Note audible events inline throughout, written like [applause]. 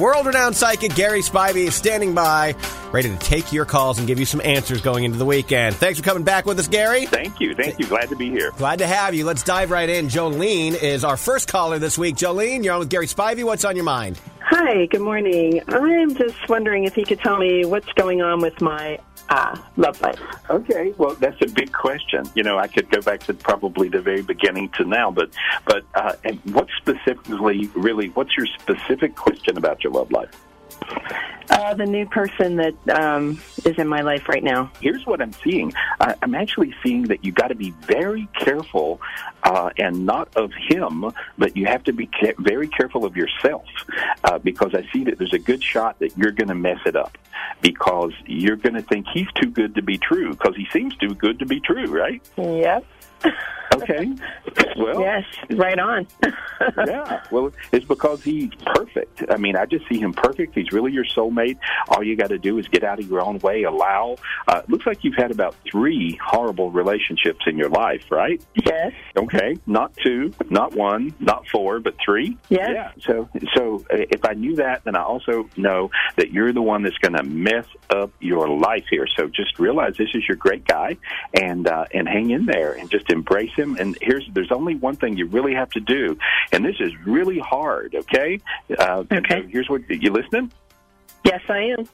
World renowned psychic Gary Spivey is standing by, ready to take your calls and give you some answers going into the weekend. Thanks for coming back with us, Gary. Thank you. Thank you. Glad to be here. Glad to have you. Let's dive right in. Jolene is our first caller this week. Jolene, you're on with Gary Spivey. What's on your mind? Hi, good morning. I'm just wondering if you could tell me what's going on with my uh, love life. Okay, well, that's a big question. You know, I could go back to probably the very beginning to now, but but uh, and what specifically, really, what's your specific question about your love life? Uh, the new person that um, is in my life right now. Here's what I'm seeing. Uh, I'm actually seeing that you got to be very careful, uh, and not of him, but you have to be ca- very careful of yourself, uh, because I see that there's a good shot that you're going to mess it up, because you're going to think he's too good to be true, because he seems too good to be true, right? Yep. [laughs] Okay. Well, yes, right on. [laughs] yeah. Well, it's because he's perfect. I mean, I just see him perfect. He's really your soulmate. All you got to do is get out of your own way, allow. Uh, it looks like you've had about three horrible relationships in your life, right? Yes. Okay. Not two, not one, not four, but three. Yes. Yeah. So, so uh, if I knew that, then I also know that you're the one that's going to mess up your life here. So just realize this is your great guy, and uh, and hang in there, and just embrace him. And here's there's only one thing you really have to do, and this is really hard. Okay. Uh, Okay. so here's what you listening. Yes, I am.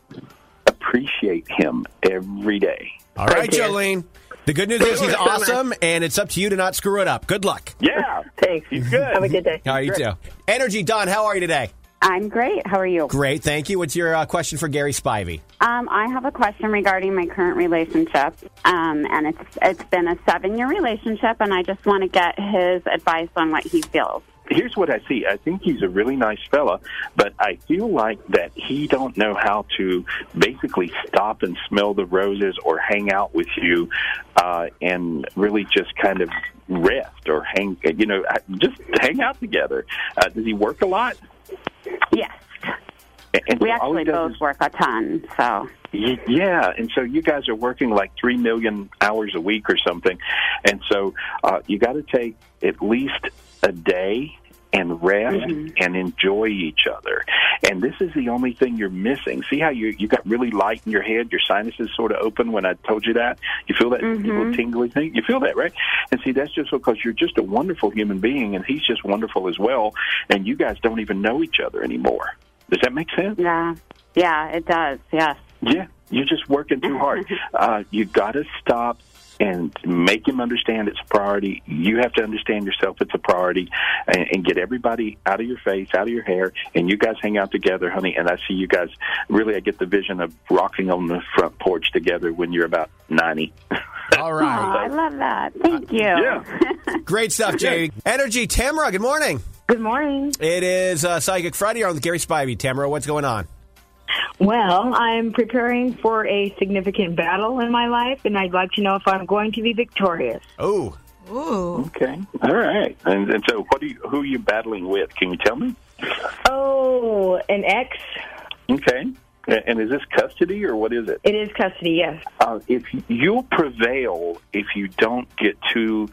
Appreciate him every day. All right, dear. Jolene. The good news is he's awesome, and it's up to you to not screw it up. Good luck. Yeah. Thanks. He's good. Have a good day. All right, you too. Energy, Don, how are you today? I'm great. How are you? Great, thank you. What's your uh, question for Gary Spivey? Um, I have a question regarding my current relationship, um, and it's it's been a seven year relationship, and I just want to get his advice on what he feels. here's what I see. I think he's a really nice fella, but I feel like that he don't know how to basically stop and smell the roses or hang out with you, uh, and really just kind of rest or hang, you know, just hang out together. Uh, does he work a lot? Yes, And we so actually both is- work a ton, so. Yeah, and so you guys are working like three million hours a week or something, and so uh, you got to take at least a day and rest and enjoy each other. And this is the only thing you're missing. See how you you got really light in your head, your sinuses sort of open when I told you that. You feel that little tingly thing. You feel that, right? And see, that's just because you're just a wonderful human being, and he's just wonderful as well. And you guys don't even know each other anymore. Does that make sense? yeah, yeah, it does. Yes, Yeah, you're just working too hard. [laughs] uh, you got to stop and make him understand it's a priority. You have to understand yourself it's a priority, and, and get everybody out of your face, out of your hair, and you guys hang out together, honey. And I see you guys. Really, I get the vision of rocking on the front porch together when you're about ninety. [laughs] All right. right. I love that. Thank you. Yeah. [laughs] Great stuff, Jay. Energy, Tamara, good morning. Good morning. It is uh, Psychic Friday on with Gary Spivey. Tamara, what's going on? Well, I'm preparing for a significant battle in my life, and I'd like to know if I'm going to be victorious. Oh, Oh. Okay. All right. And, and so, what do you, who are you battling with? Can you tell me? Oh, an ex? Okay. A- And is this custody or what is it? It is custody, yes. uh, if you'll prevail if you don't get too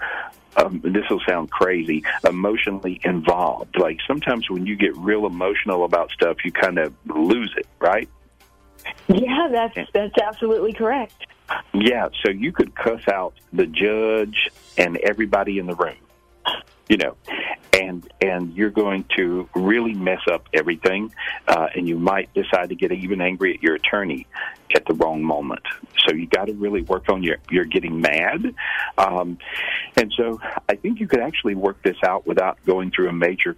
um, this will sound crazy emotionally involved. Like sometimes when you get real emotional about stuff you kind of lose it right? Yeah, that's that's absolutely correct. yeah so you could cuss out the judge and everybody in the room you know and and you're going to really mess up everything uh, and you might decide to get even angry at your attorney at the wrong moment. So you got to really work on your your getting mad. Um, and so I think you could actually work this out without going through a major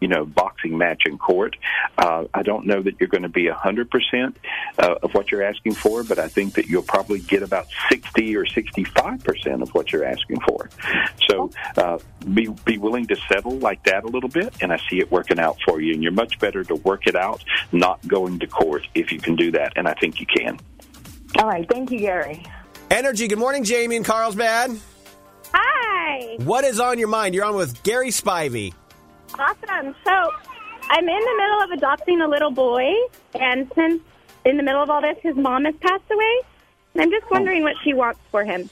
you know boxing match in court. Uh, I don't know that you're going to be a hundred percent uh, of what you're asking for, but I think that you'll probably get about sixty or sixty-five percent of what you're asking for. So uh, be be willing to settle like that a little bit, and I see it working out for you. And you're much better to work it out, not going to court if you can do that, and I think you can. All right. Thank you, Gary. Energy. Good morning, Jamie and Carlsbad. Hi. What is on your mind? You're on with Gary Spivey. Awesome. So I'm in the middle of adopting a little boy, and since in the middle of all this, his mom has passed away. And I'm just oh. wondering what she wants for him.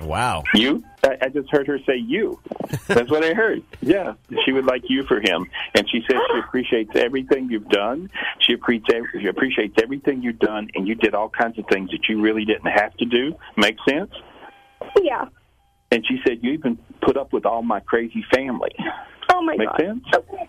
Wow. You? I, I just heard her say you. That's what I heard. [laughs] Yeah, she would like you for him, and she says she [gasps] appreciates everything you've done. She appreciates she appreciates everything you've done, and you did all kinds of things that you really didn't have to do. Make sense? Yeah. And she said you even put up with all my crazy family. Oh my Make God. sense? [laughs]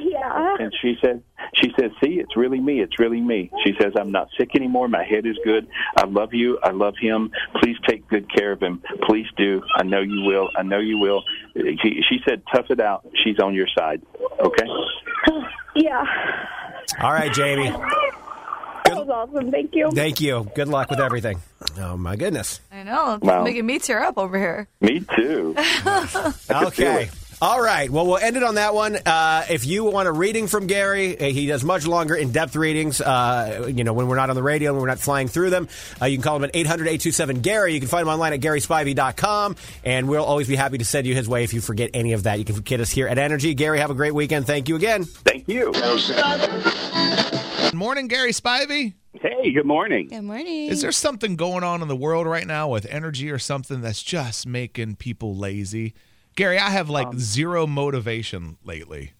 Yeah. And she said, she says, see, it's really me. It's really me. She says, I'm not sick anymore. My head is good. I love you. I love him. Please take good care of him. Please do. I know you will. I know you will. She, she said, tough it out. She's on your side. Okay? [sighs] Yeah. All right, Jamie. That was awesome. Thank you. Thank you. Good luck with everything. Oh, my goodness. I know. It's Wow. making me tear up over here. Me too. [laughs] Okay. All right. Well, we'll end it on that one. Uh, if you want a reading from Gary, uh, he does much longer, in depth readings. Uh, you know, when we're not on the radio, and we're not flying through them, uh, you can call him at 800 827 Gary. You can find him online at GarySpivey.com. And we'll always be happy to send you his way if you forget any of that. You can get us here at Energy. Gary, have a great weekend. Thank you again. Thank you. Good morning, Gary Spivey. Hey, good morning. Good morning. Is there something going on in the world right now with energy or something that's just making people lazy? Gary, I have like zero motivation lately.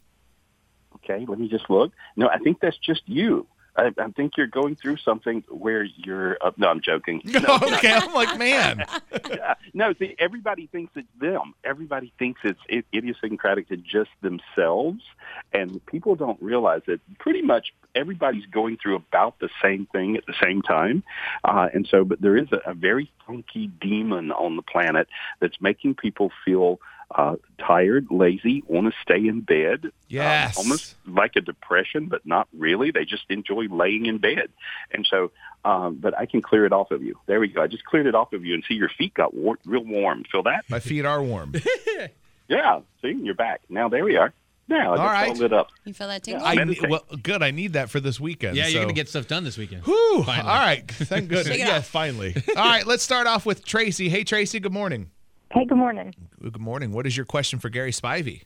Okay, let me just look. No, I think that's just you. I, I think you're going through something where you're. Uh, no, I'm joking. [laughs] No, okay, I'm like, man. [laughs] yeah. no, see, everybody thinks it's them. Everybody thinks it's it, idiosyncratic to just themselves, and people don't realize that pretty much everybody's going through about the same thing at the same time. Uh, and so, but there is a, a very funky demon on the planet that's making people feel uh, tired, lazy, want to stay in bed. uh, Yes. almost like a depression, but not really. They just enjoy laying in bed. And so, um, but I can clear it off of you. There we go. I just cleared it off of you, and see your feet got war- real warm. Feel that? My feet are warm. [laughs] Yeah. See, you're back. Now there we are. Now I All just right. all lit up. You feel that tingle? I well, good. I need that for this weekend. Yeah, you're going to get stuff done this weekend. Whew. Finally. All right. Thank [laughs] goodness. Yeah, finally. All right. Let's start off with Tracy. Hey, Tracy. Good morning. Hey, good morning. Good morning. What is your question for Gary Spivey?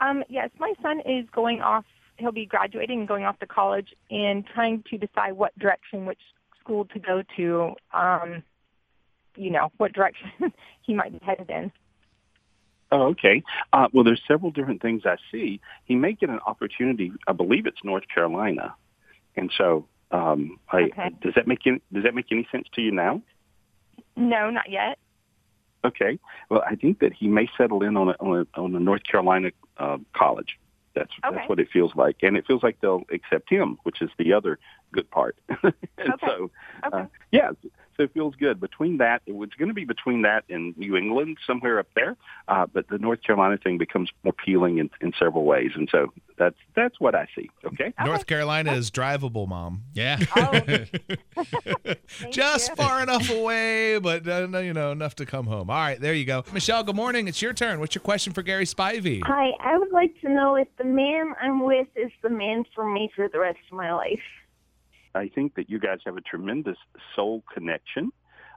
Um, yes, my son is going off. He'll be graduating and going off to college and trying to decide what direction, which school to go to. Um, you know, what direction [laughs] he might be headed in. Oh, okay. Uh, well, there's several different things I see. He may get an opportunity. I believe it's North Carolina, and so um, I, Okay. does that make any, does that make any sense to you now? No, not yet. Okay. Well, I think that he may settle in on a on a, on a North Carolina uh, college. That's Okay. that's what it feels like, and it feels like they'll accept him, which is the other good part. [laughs] and Okay. so, Okay. uh, yeah, so it feels good. Between that, it was going to be between that and New England, somewhere up there. Uh, but the North Carolina thing becomes more appealing in, in several ways, and so that's that's what I see. Okay. North Carolina is drivable, Mom. Yeah. [laughs] Just you. far enough away, but uh, you know enough to come home. All right, there you go. Michelle, good morning. It's your turn. What's your question for Gary Spivey? Hi, I would like to know if the man I'm with is the man for me for the rest of my life. I think that you guys have a tremendous soul connection,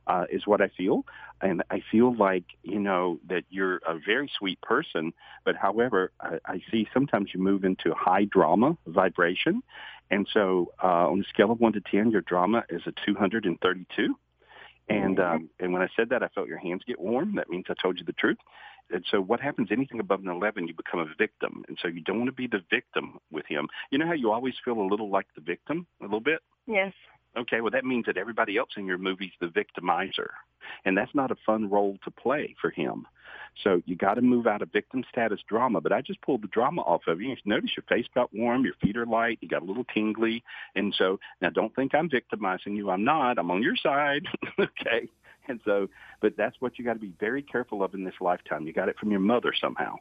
uh, is what I feel. And I feel like, you know, that you're a very sweet person, but however, I, I see sometimes you move into high drama vibration. And so uh, on a scale of 1 to 10, your drama is a 232. And um, and when I said that, I felt your hands get warm. That means I told you the truth. And so what happens, anything above an 11, you become a victim. And so you don't want to be the victim with him. You know how you always feel a little like the victim, a little bit? Yes. Okay, well, that means that everybody else in your movie's the victimizer. And that's not a fun role to play for him. So you got to move out of victim status drama. But I just pulled the drama off of you. You notice your face got warm, your feet are light, you got a little tingly. And so now don't think I'm victimizing you. I'm not. I'm on your side. [laughs] okay. And so, but that's what you got to be very careful of in this lifetime. You got it from your mother somehow.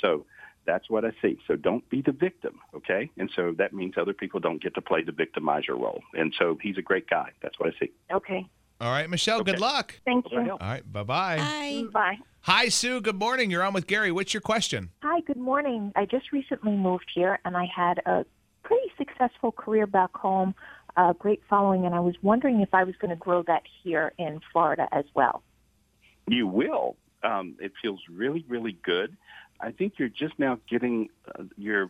So That's what I see. So don't be the victim, okay? And so that means other people don't get to play the victimizer role. And so he's a great guy. That's what I see. Okay. All right, Michelle, good luck. Thank you. All right, bye bye. Bye. Bye. Hi, Sue. Good morning. You're on with Gary. What's your question? Hi, good morning. I just recently moved here and I had a pretty successful career back home, a great following, and I was wondering if I was going to grow that here in Florida as well. You will. Um, it feels really, really good. I think you're just now getting uh, your,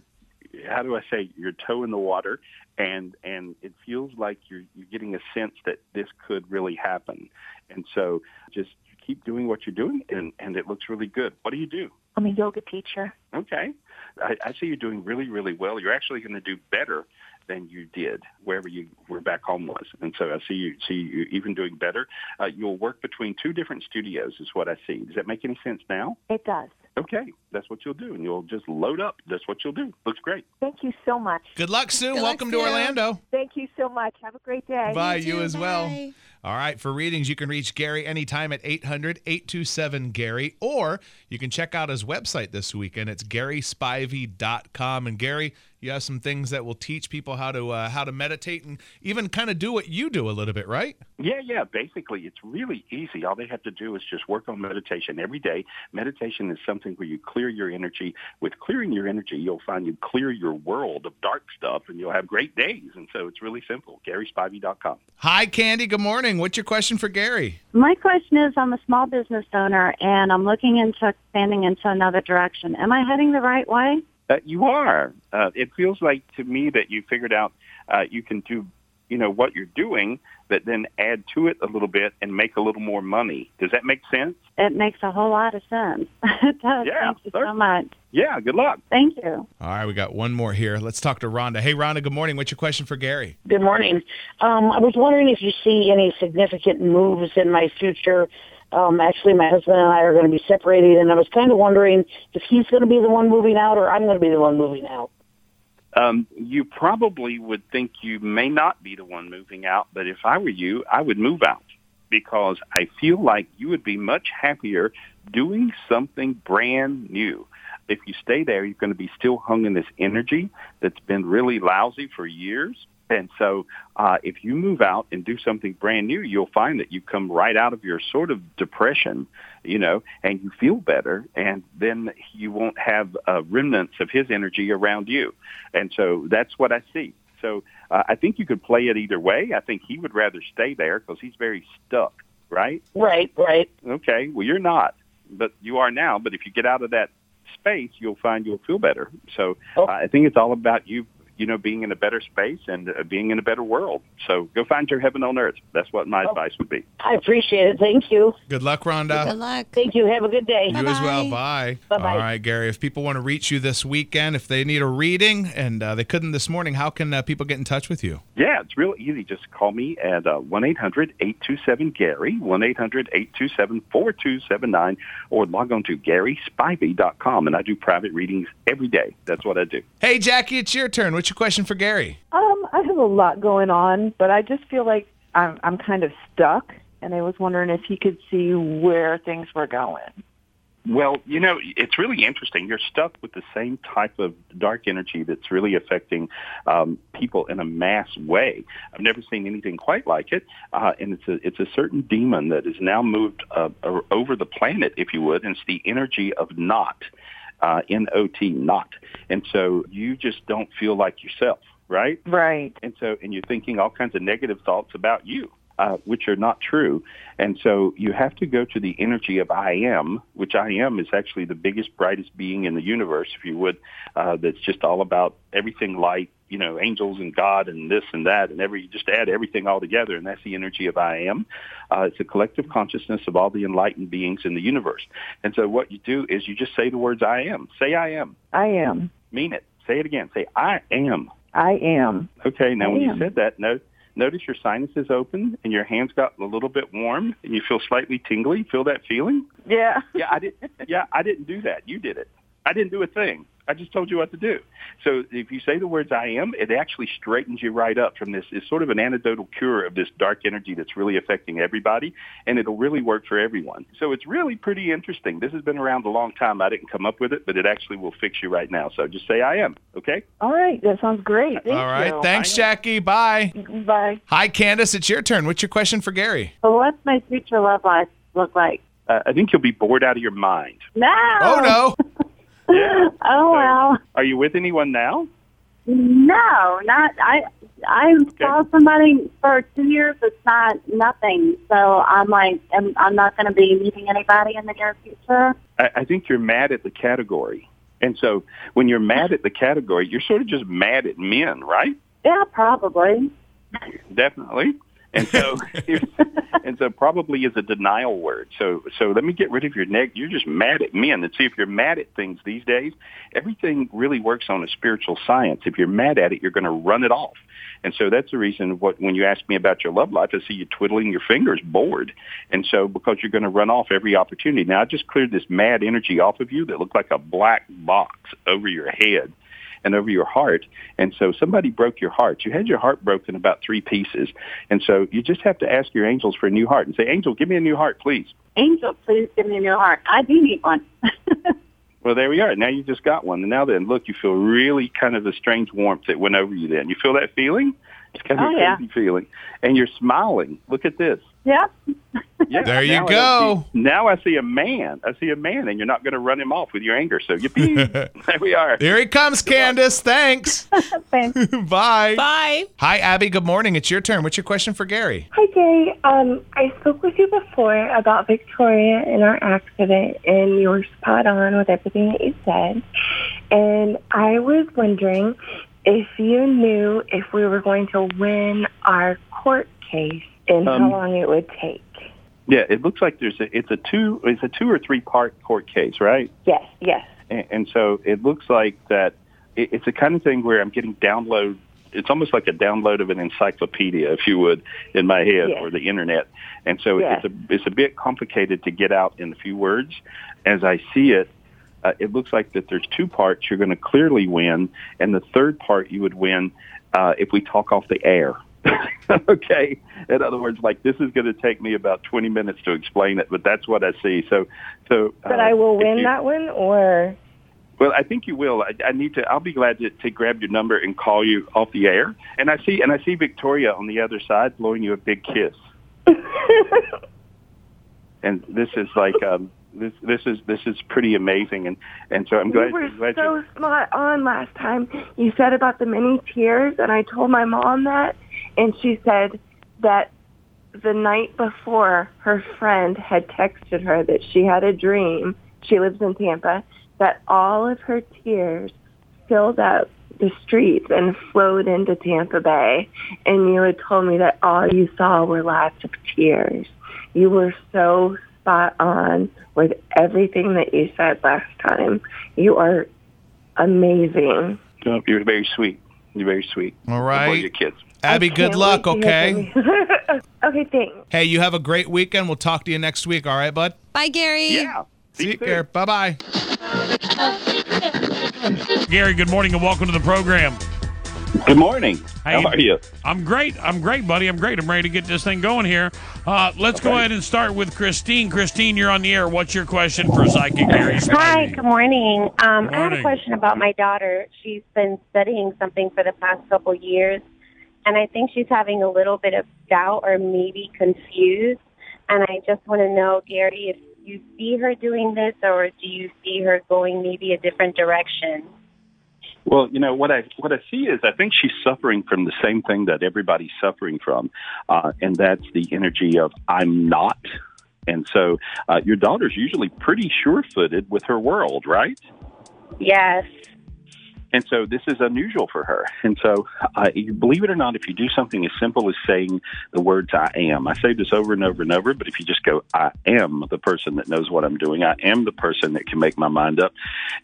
how do I say, your toe in the water, and and it feels like you're you're getting a sense that this could really happen. And so just keep doing what you're doing, and and it looks really good. What do you do? I'm a yoga teacher. Okay. I, I see you're doing really, really well. You're actually going to do better than you did wherever you were back home was. And so I see you see you even doing better. Uh, you'll work between two different studios is what I see. Does that make any sense now? It does. Okay, that's what you'll do, and you'll just load up. That's what you'll do. Looks great. Thank you so much. Good luck, Sue. Good luck, Welcome to Sue. Orlando. Thank you so much. Have a great day. Bye, You you too. as well. All right, for readings, you can reach Gary anytime at 800 827 Gary, or you can check out his website this weekend. It's GarySpivey.com. And Gary, you have some things that will teach people how to uh, how to meditate and even kind of do what you do a little bit, right? Yeah, yeah. Basically, it's really easy. All they have to do is just work on meditation every day. Meditation is something where you clear your energy. With clearing your energy, you'll find you clear your world of dark stuff, and you'll have great days. And so it's really simple. GarySpivey.com. Hi, Candy. Good morning. What's your question for Gary? My question is I'm a small business owner and I'm looking into expanding into another direction. Am I heading the right way? Uh, you are. Uh, it feels like to me that you figured out uh, you can do, you know, what you're doing, but then add to it a little bit and make a little more money. Does that make sense? It makes a whole lot of sense. [laughs] it does. Yeah, Thank you so much. Yeah. Good luck. Thank you. All right, we got one more here. Let's talk to Rhonda. Hey, Rhonda, good morning. What's your question for Gary? Good morning. Um, I was wondering if you see any significant moves in my future. Um, actually, my husband and I are going to be separated, and I was kind of wondering if he's going to be the one moving out or I'm going to be the one moving out. Um, you probably would think you may not be the one moving out, but if I were you, I would move out because I feel like you would be much happier doing something brand new. If you stay there, you're going to be still hung in this energy that's been really lousy for years. And so uh, if you move out and do something brand new, you'll find that you come right out of your sort of depression, you know, and you feel better. And then you won't have uh, remnants of his energy around you. And so that's what I see. So uh, I think you could play it either way. I think he would rather stay there because he's very stuck, right? Right, right. Okay. Well, you're not, but you are now. But if you get out of that space, you'll find you'll feel better. So uh, I think it's all about you, you know, being in a better space and uh, being in a better world. So go find your heaven on earth. That's what my advice would be. I appreciate it. Thank you. Good luck, Rhonda. Good luck. Thank you. Have a good day. You as well. Bye. Bye-bye. All right, Gary. If people want to reach you this weekend, if they need a reading and uh, they couldn't this morning, how can uh, people get in touch with you? Yeah, it's real easy. Just call me at uh, one eight hundred eight two seven Gary one eight hundred eight two seven four two seven nine, or log on to GarySpivey.com, and I do private readings every day. That's what I do. Hey, Jackie, it's your turn. What's your question for Gary? Um, I have a lot going on, but I just feel like I'm I'm kind of stuck, and I was wondering if you could see where things were going. Well, you know, it's really interesting. You're stuck with the same type of dark energy that's really affecting um, people in a mass way. I've never seen anything quite like it, uh, and it's a it's a certain demon that has now moved uh, over the planet, if you would, and it's the energy of not, uh, N O T, not, and so you just don't feel like yourself, right? Right. And so, and you're thinking all kinds of negative thoughts about you, uh, which are not true. And so you have to go to the energy of I am, which I am is actually the biggest, brightest being in the universe, if you would, uh, that's just all about everything light, you know, angels and God and this and that and every, just add everything all together. And that's the energy of I am. Uh, it's a collective consciousness of all the enlightened beings in the universe. And so what you do is you just say the words I am. Say I am. I am. Mean it. Say it again. Say I am. I am. Okay, now I when am. you said that, no, notice your sinuses open and your hands got a little bit warm and you feel slightly tingly. Feel that feeling? Yeah. Yeah, I did. Yeah, I didn't do that. You did it. I didn't do a thing. I just told you what to do. So if you say the words I am, it actually straightens you right up from this. It's sort of an antidotal cure of this dark energy that's really affecting everybody, and it'll really work for everyone. So it's really pretty interesting. This has been around a long time. I didn't come up with it, but it actually will fix you right now. So just say I am, okay? All right, that sounds great. Thank All right. you. Thanks, Jackie. Bye. Bye. Hi, Candace. It's your turn. What's your question for Gary? So what's my future love life look like? Uh, I think you'll be bored out of your mind. No. Oh, no. [laughs] Yeah. [laughs] Oh wow! Are you with anyone now? No, not I. I saw somebody for two years. It's not nothing. So I'm like, I'm, I'm not going to be meeting anybody in the near future. I, I think you're mad at the category. And so when you're mad at the category, you're sort of just mad at men, right? Yeah, probably. Definitely. And so, [laughs] and so probably is a denial word. So, so let me get rid of your neg. You're just mad at men. And see, if you're mad at things these days, everything really works on a spiritual science. If you're mad at it, you're going to run it off. And so that's the reason what, when you ask me about your love life, I see you twiddling your fingers bored. And so because you're going to run off every opportunity. Now I just cleared this mad energy off of you that looked like a black box over your head and over your heart. And so somebody broke your heart. You had your heart broken about three pieces. And so you just have to ask your angels for a new heart and say, angel, give me a new heart, please. Angel, please give me a new heart. I do need one. [laughs] Well, there we are. Now you just got one. And now then, look, you feel really kind of a strange warmth that went over you then. You feel that feeling? It's kind of Oh, a yeah. crazy feeling. And you're smiling. Look at this. Yeah. Yeah, There you now I go. see- now I see a man. I see a man, and you're not going to run him off with your anger. So yippee. [laughs] there we are. Here he comes, Candace. [laughs] [laughs] Thanks. Bye. Bye. Hi, Abby. Good morning. It's your turn. What's your question for Gary? Hi, Gary. Um, I spoke with you before about Victoria and our accident, and you were spot on with everything that you said. And I was wondering if you knew if we were going to win our court case and Um, how long it would take. Yeah, it looks like there's a it's a two it's a two or three part court case, right? Yes, yes. And, and so it looks like that it, it's the kind of thing where I'm getting download. It's almost like a download of an encyclopedia, if you would, in my head Yes. or the internet. And so Yes. it's a it's a bit complicated to get out in a few words. As I see it, uh, it looks like that there's two parts you're going to clearly win, and the third part you would win uh, if we talk off the air. [laughs] okay. In other words, like this is going to take me about 20 minutes to explain it, but that's what I see. So, so. But uh, I will win you- that one, or well, I think you will. I, I need to. I'll be glad to, to grab your number and call you off the air. And I see, and I see Victoria on the other side blowing you a big kiss. [laughs] and this is like um, this. This is this is pretty amazing. And and so I'm glad. you were glad so you, spot on last time. You said about the many tears, and I told my mom that, and she said that the night before her friend had texted her that she had a dream. She lives in Tampa. That all of her tears filled up the streets and flowed into Tampa Bay. And you had told me that all you saw were lots of tears. You were so spot on with everything that you said last time. You are amazing. oh, you're very sweet. You're very sweet. All Boy, right. your kids. Abby, good luck, wait to hear okay? [laughs] okay, thanks. Hey, you have a great weekend. We'll talk to you next week, all right, bud? Bye, Gary. Yeah. See you, Gary. Bye bye. Gary, good morning and welcome to the program. Good morning. Hey, How are you? I'm great. I'm great, buddy. I'm great. I'm ready to get this thing going here. Uh, let's go ahead and start with Christine. Christine, you're on the air. What's your question for Psychic Gary? Hi, good morning. Um, I have a question about my daughter. She's been studying something for the past couple years, and I think she's having a little bit of doubt or maybe confused. And I just want to know, Gary, if you see her doing this, or do you see her going maybe a different direction? Well, you know what I what I see is I think she's suffering from the same thing that everybody's suffering from, uh, and that's the energy of I'm not. And so uh, your daughter's usually pretty sure-footed with her world, right? Yes. And so this is unusual for her. And so, uh, believe it or not, if you do something as simple as saying the words "I am," I say this over and over and over. But if you just go, "I am the person that knows what I'm doing. I am the person that can make my mind up,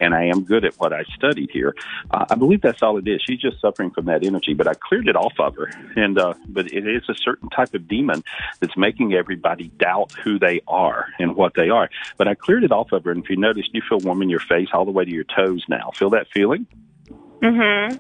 and I am good at what I studied here," uh, I believe that's all it is. She's just suffering from that energy. But I cleared it off of her, and uh, but it is a certain type of demon that's making everybody doubt who they are and what they are. But I cleared it off of her, and if you notice, you feel warm in your face all the way to your toes now. Feel that feeling? Mm-hmm.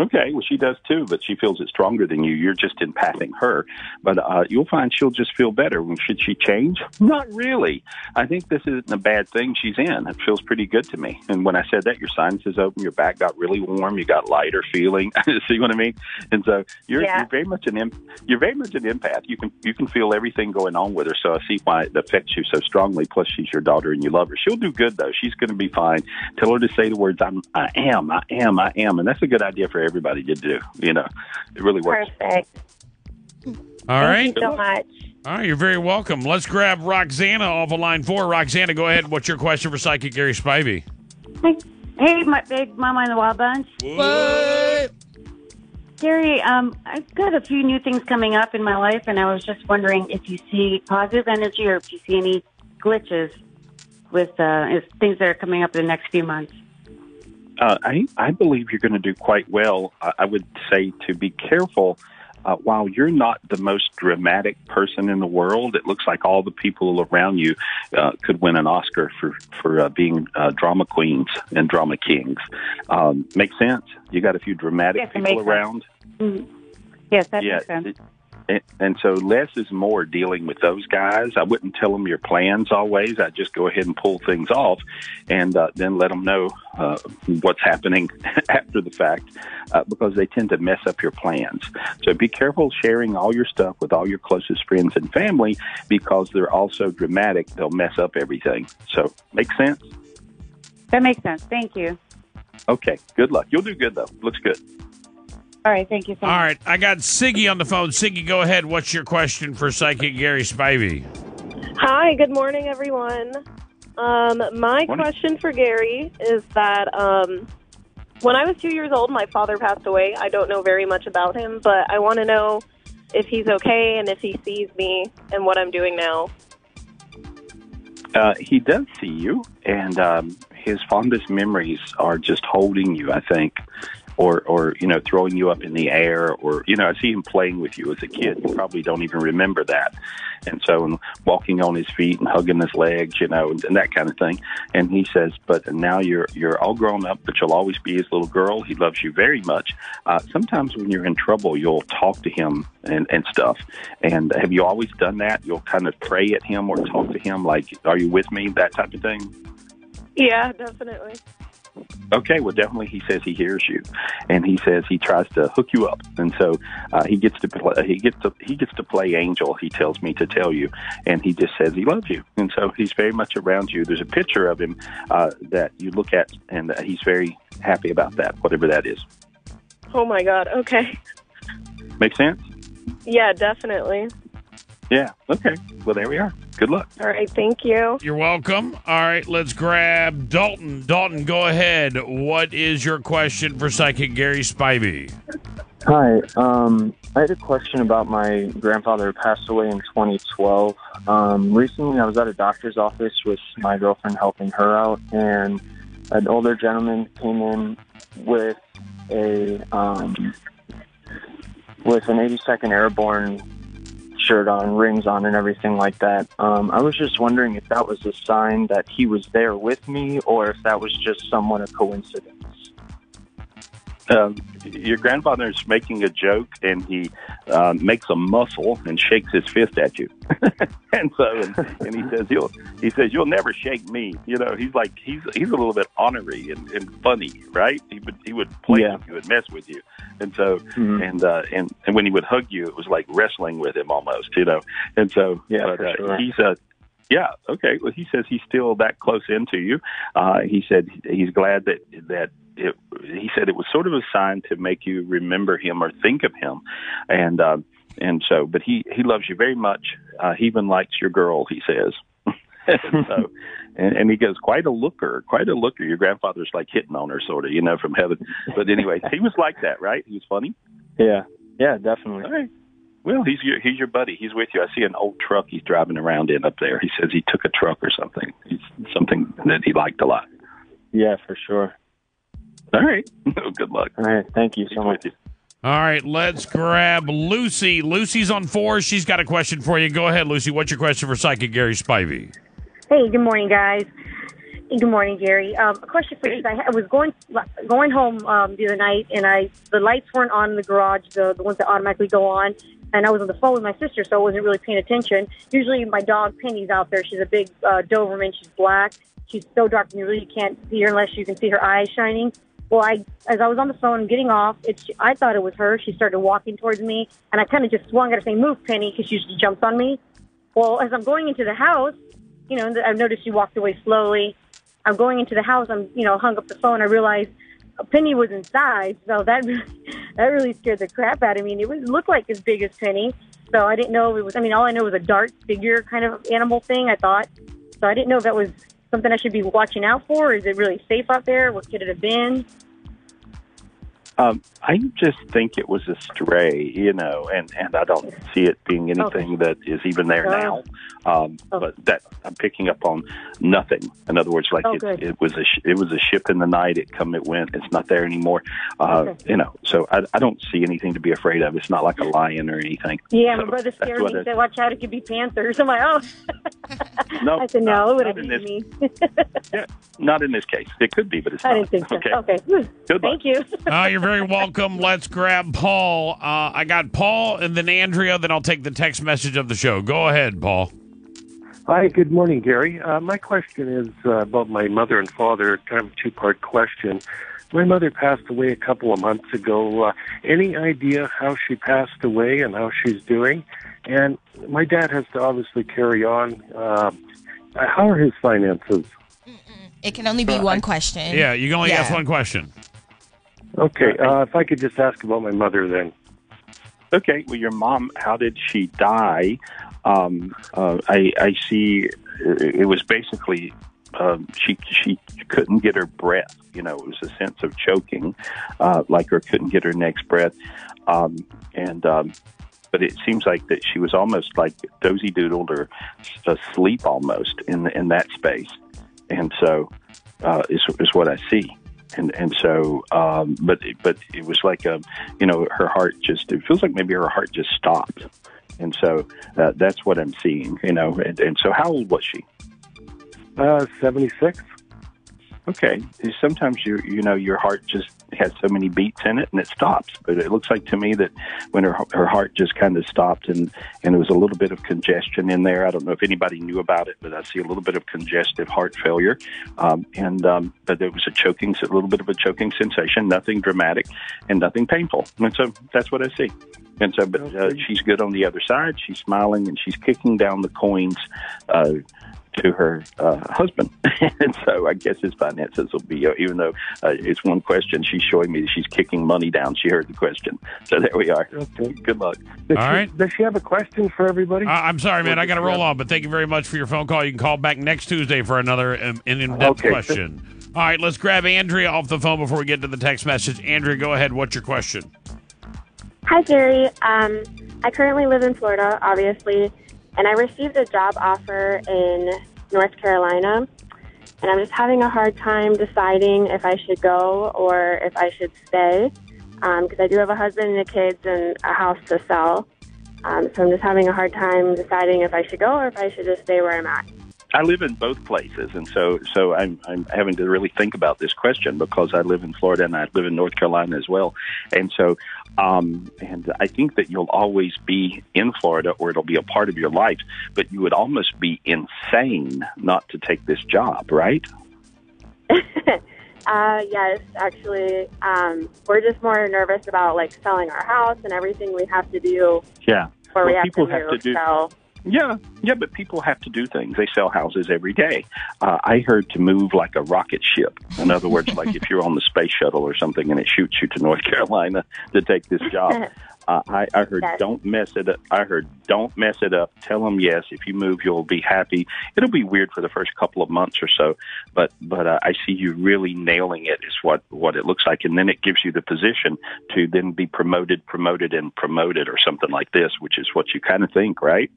Okay, well, she does too, but she feels it stronger than you. You're just empathing her. But uh, you'll find she'll just feel better. Should she change? Not really. I think this isn't a bad thing she's in. It feels pretty good to me. And when I said that, your sinuses open, your back got really warm, you got lighter feeling. [laughs] See what I mean? And so you're, Yeah. you're very much an you're very much an empath. You can you can feel everything going on with her. So I see why it affects you so strongly. Plus, she's your daughter and you love her. She'll do good though. She's going to be fine. Tell her to say the words "I'm I am I am I am," and that's a good idea for everybody to do. You know, it really works. Perfect. All right. Thank you so much. All right, you're very welcome. Let's grab Roxana off of line four. Roxana, go ahead. What's your question for Psychic Gary Spivey? Hey, my big mama in the wild bunch. What? Gary, um, I've got a few new things coming up in my life, and I was just wondering if you see positive energy or if you see any glitches with uh, things that are coming up in the next few months. Uh, I I believe you're going to do quite well. I, I would say to be careful. Uh, while you're not the most dramatic person in the world, it looks like all the people around you uh, could win an Oscar for for uh, being uh, drama queens and drama kings. Um, makes sense. You got a few dramatic Yes, people around. Mhm. Yes, that yeah, makes sense. it- and, and so less is more dealing with those guys. I wouldn't tell them your plans always. I'd just go ahead and pull things off and uh, then let them know uh, what's happening [laughs] after the fact uh, because they tend to mess up your plans. So be careful sharing all your stuff with all your closest friends and family because they're also dramatic. They'll mess up everything. So make sense? That makes sense. Thank you. Okay. Good luck. You'll do good though. Looks good. All right, thank you so much. right, I got Siggy on the phone. Siggy, go ahead. What's your question for Psychic Gary Spivey? Hi, good morning, everyone. Um, my Morning. question for Gary is that um, when I was two years old, my father passed away. I don't know very much about him, but I want to know if he's okay and if he sees me and what I'm doing now. Uh, he does see you, and um, his fondest memories are just holding you. I think, or or you know, throwing you up in the air, or you know, I see him playing with you as a kid. You probably don't even remember that, and so and walking on his feet and hugging his legs, you know, and, and that kind of thing. And he says, "But now you're you're all grown up, but you'll always be his little girl. He loves you very much. Uh, sometimes when you're in trouble, you'll talk to him and and stuff. And have you always done that? You'll kind of pray at him or talk to him, like, "Are you with me?" That type of thing. Yeah, definitely. Okay, well, definitely, he says he hears you, and he says he tries to hook you up, and so uh, he gets to play, he gets to he gets to play angel. He tells me to tell you, and he just says he loves you, and so he's very much around you. There's a picture of him uh, that you look at, and uh, he's very happy about that, whatever that is. Oh my God. Okay. Make sense? Yeah, definitely. Yeah. Okay. Well, there we are. Good luck. All right. Thank you. You're welcome. All right, let's grab Dalton. Dalton, go ahead. What is your question for Psychic Gary Spivey? Hi. Um, I had a question about my grandfather who passed away in 2012. Um, recently, I was at a doctor's office with my girlfriend helping her out, and an older gentleman came in with a um, with an 82nd Airborne shirt on, rings on, and everything like that. Um, I was just wondering if that was a sign that he was there with me, or if that was just somewhat a coincidence. Um, your grandfather is making a joke and he uh, makes a muscle and shakes his fist at you [laughs] and so and, and he says you'll he says you'll never shake me you know he's like he's he's a little bit honorary and, and funny right he would he would play Yeah. with you and mess with you and so and uh and and when he would hug you it was like wrestling with him almost you know and so Yeah, but, uh, sure. he's a yeah. Okay. Well, he says he's still that close into you. Uh, he said he's glad that that it. He said it was sort of a sign to make you remember him or think of him, and uh, and so. But he he loves you very much. Uh, he even likes your girl. He says. [laughs] and so, and, and he goes, quite a looker, quite a looker. Your grandfather's like hitting on her, sort of, you know, from heaven. But anyway, he was like that, right? He was funny. Yeah, yeah, definitely. All right. Well, he's your he's your buddy. He's with you. I see an old truck he's driving around in up there. He says he took a truck or something. He's something that he liked a lot. Yeah, for sure. All right. [laughs] Good luck. All right. Thank you so much. All right, let's grab Lucy. Lucy's on four. She's got a question for you. Go ahead, Lucy. What's your question for Psychic Gary Spivey? Hey, good morning, guys. Good morning, Gary. Um, a question for you. I, I was going going home um, the other night, and I the lights weren't on in the garage, the the ones that automatically go on. And I was on the phone with my sister, so I wasn't really paying attention. Usually, my dog Penny's out there. She's a big uh, Doberman. She's black. She's so dark, you really can't see her unless you can see her eyes shining. Well, I as I was on the phone getting off, it's I thought it was her. She started walking towards me, and I kind of just swung at her saying, "Move, Penny," because she just jumped on me. Well, as I'm going into the house, you know, I've noticed she walked away slowly. I'm going into the house. I'm, you know, hung up the phone. I realized Penny was inside, so that [laughs] that really scared the crap out of me. And it was looked like as big as Penny, so I didn't know it was. I mean, all I know was a dark figure kind of animal thing. I thought, so I didn't know if that was something I should be watching out for. Is it really safe out there? What could it have been? Um, I just think it was a stray, you know, and and I don't see it being anything that is even there now. Um, But that I'm picking up on nothing. In other words, like Oh, it, good. it was a sh- it was a ship in the night. It come, it went. It's not there anymore. Uh, Okay. You know, so I, I don't see anything to be afraid of. It's not like a lion or anything. Yeah, So my brother that's scared what me. He said, "Watch out, it could be panthers." I'm like, "Oh." [laughs] No, I said, "No, it would have not in beat me." Not in this case. It could be, but it's I not. didn't think so. Okay. Okay. Good Thank you. Uh, you're very welcome. Let's grab Paul. Uh, I got Paul and then Andrea. Then I'll take the text message of the show. Go ahead, Paul. Hi, good morning, Gary. Uh, my question is uh, about my mother and father, kind of a two part question. My mother passed away a couple of months ago. Uh, any idea how she passed away and how she's doing? And my dad has to obviously carry on. Uh, how are his finances? It can only be one question. Yeah, you can only Yeah. ask one question. Okay, uh, if I could just ask about my mother then. Okay. Well, your mom, how did she die? Um, uh, I, I see. It it was basically um, she she couldn't get her breath. You know, it was a sense of choking, uh, like her couldn't get her next breath, um, and. Um, but it seems like that she was almost like dozy doodled or asleep almost in in that space, and so uh, is is what I see and and so um but but it was like a you know her heart just it feels like maybe her heart just stopped and so uh, that's what i'm seeing you know and, and so how old was she Uh, 76. Okay. Sometimes you you know your heart just has so many beats in it and it stops but it looks like to me that when her her heart just kind of stopped and and there was a little bit of congestion in there. I don't know if anybody knew about it but i see a little bit of congestive heart failure. Um, and um, but there was a choking a little bit of a choking sensation nothing dramatic and nothing painful. And so that's what i see. And so but uh, she's good on the other side. She's smiling and she's kicking down the coins uh, to her uh, husband, [laughs] and so I guess his finances will be. Uh, even though uh, it's one question, she's showing me that she's kicking money down. She heard the question, so there we are. Okay. Good luck. Does All she, right. Does she have a question for everybody? Uh, I'm sorry, man. I got to roll on, but thank you very much for your phone call. You can call back next Tuesday for another um, an in-depth Okay. question. All right, let's grab Andrea off the phone before we get to the text message. Andrea, go ahead. What's your question? Hi, Gary. Um, I currently live in Florida, obviously, and I received a job offer in North Carolina, and I'm just having a hard time deciding if I should go or if I should stay because I do have a husband and kids and a house to sell. Um, so I'm just having a hard time deciding if I should go or if I should just stay where I'm at. I live in both places, and so so I'm I'm having to really think about this question because I live in Florida and I live in North Carolina as well, and so um, and I think that you'll always be in Florida or it'll be a part of your life, but you would almost be insane not to take this job, right? [laughs] Uh, yes, actually, um, we're just more nervous about like selling our house and everything we have to do Yeah. before we have people to have move. to do- so Yeah, yeah, but people have to do things. They sell houses every day. Uh, I heard to move like a rocket ship. In other words, like if you're on the space shuttle or something and it shoots you to North [laughs] Carolina to take this job. [laughs] Uh, I, I heard Yes. don't mess it up. I heard don't mess it up. Tell them yes. If you move, you'll be happy. It'll be weird for the first couple of months or so, but but uh, I see you really nailing it. Is what what it looks like, and then it gives you the position to then be promoted, promoted, and promoted, or something like this, which is what you kind of think, right?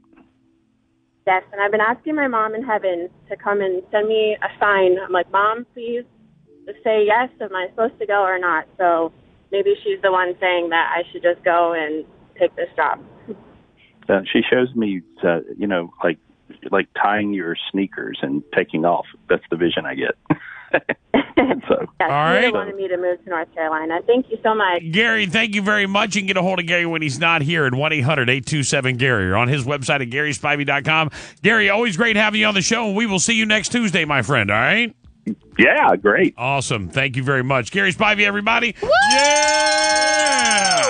Yes, and I've been asking my mom in heaven to come and send me a sign. I'm like, Mom, please just say yes. Am I supposed to go or not? So maybe she's the one saying that I should just go and take this job. uh, she shows me, uh, you know, like like tying your sneakers and taking off. That's the vision I get. [laughs] so, [laughs] Yes, All she really wanted me to move to North Carolina. Thank you so much. Gary, thank you very much. You can get a hold of Gary when he's not here at 1 800 827 Gary or on his website at GarySpivey.com. Gary, always great having you on the show, and we will see you next Tuesday, my friend. All right? Yeah, great. Awesome. Thank you very much. Gary Spivey, everybody. Yeah!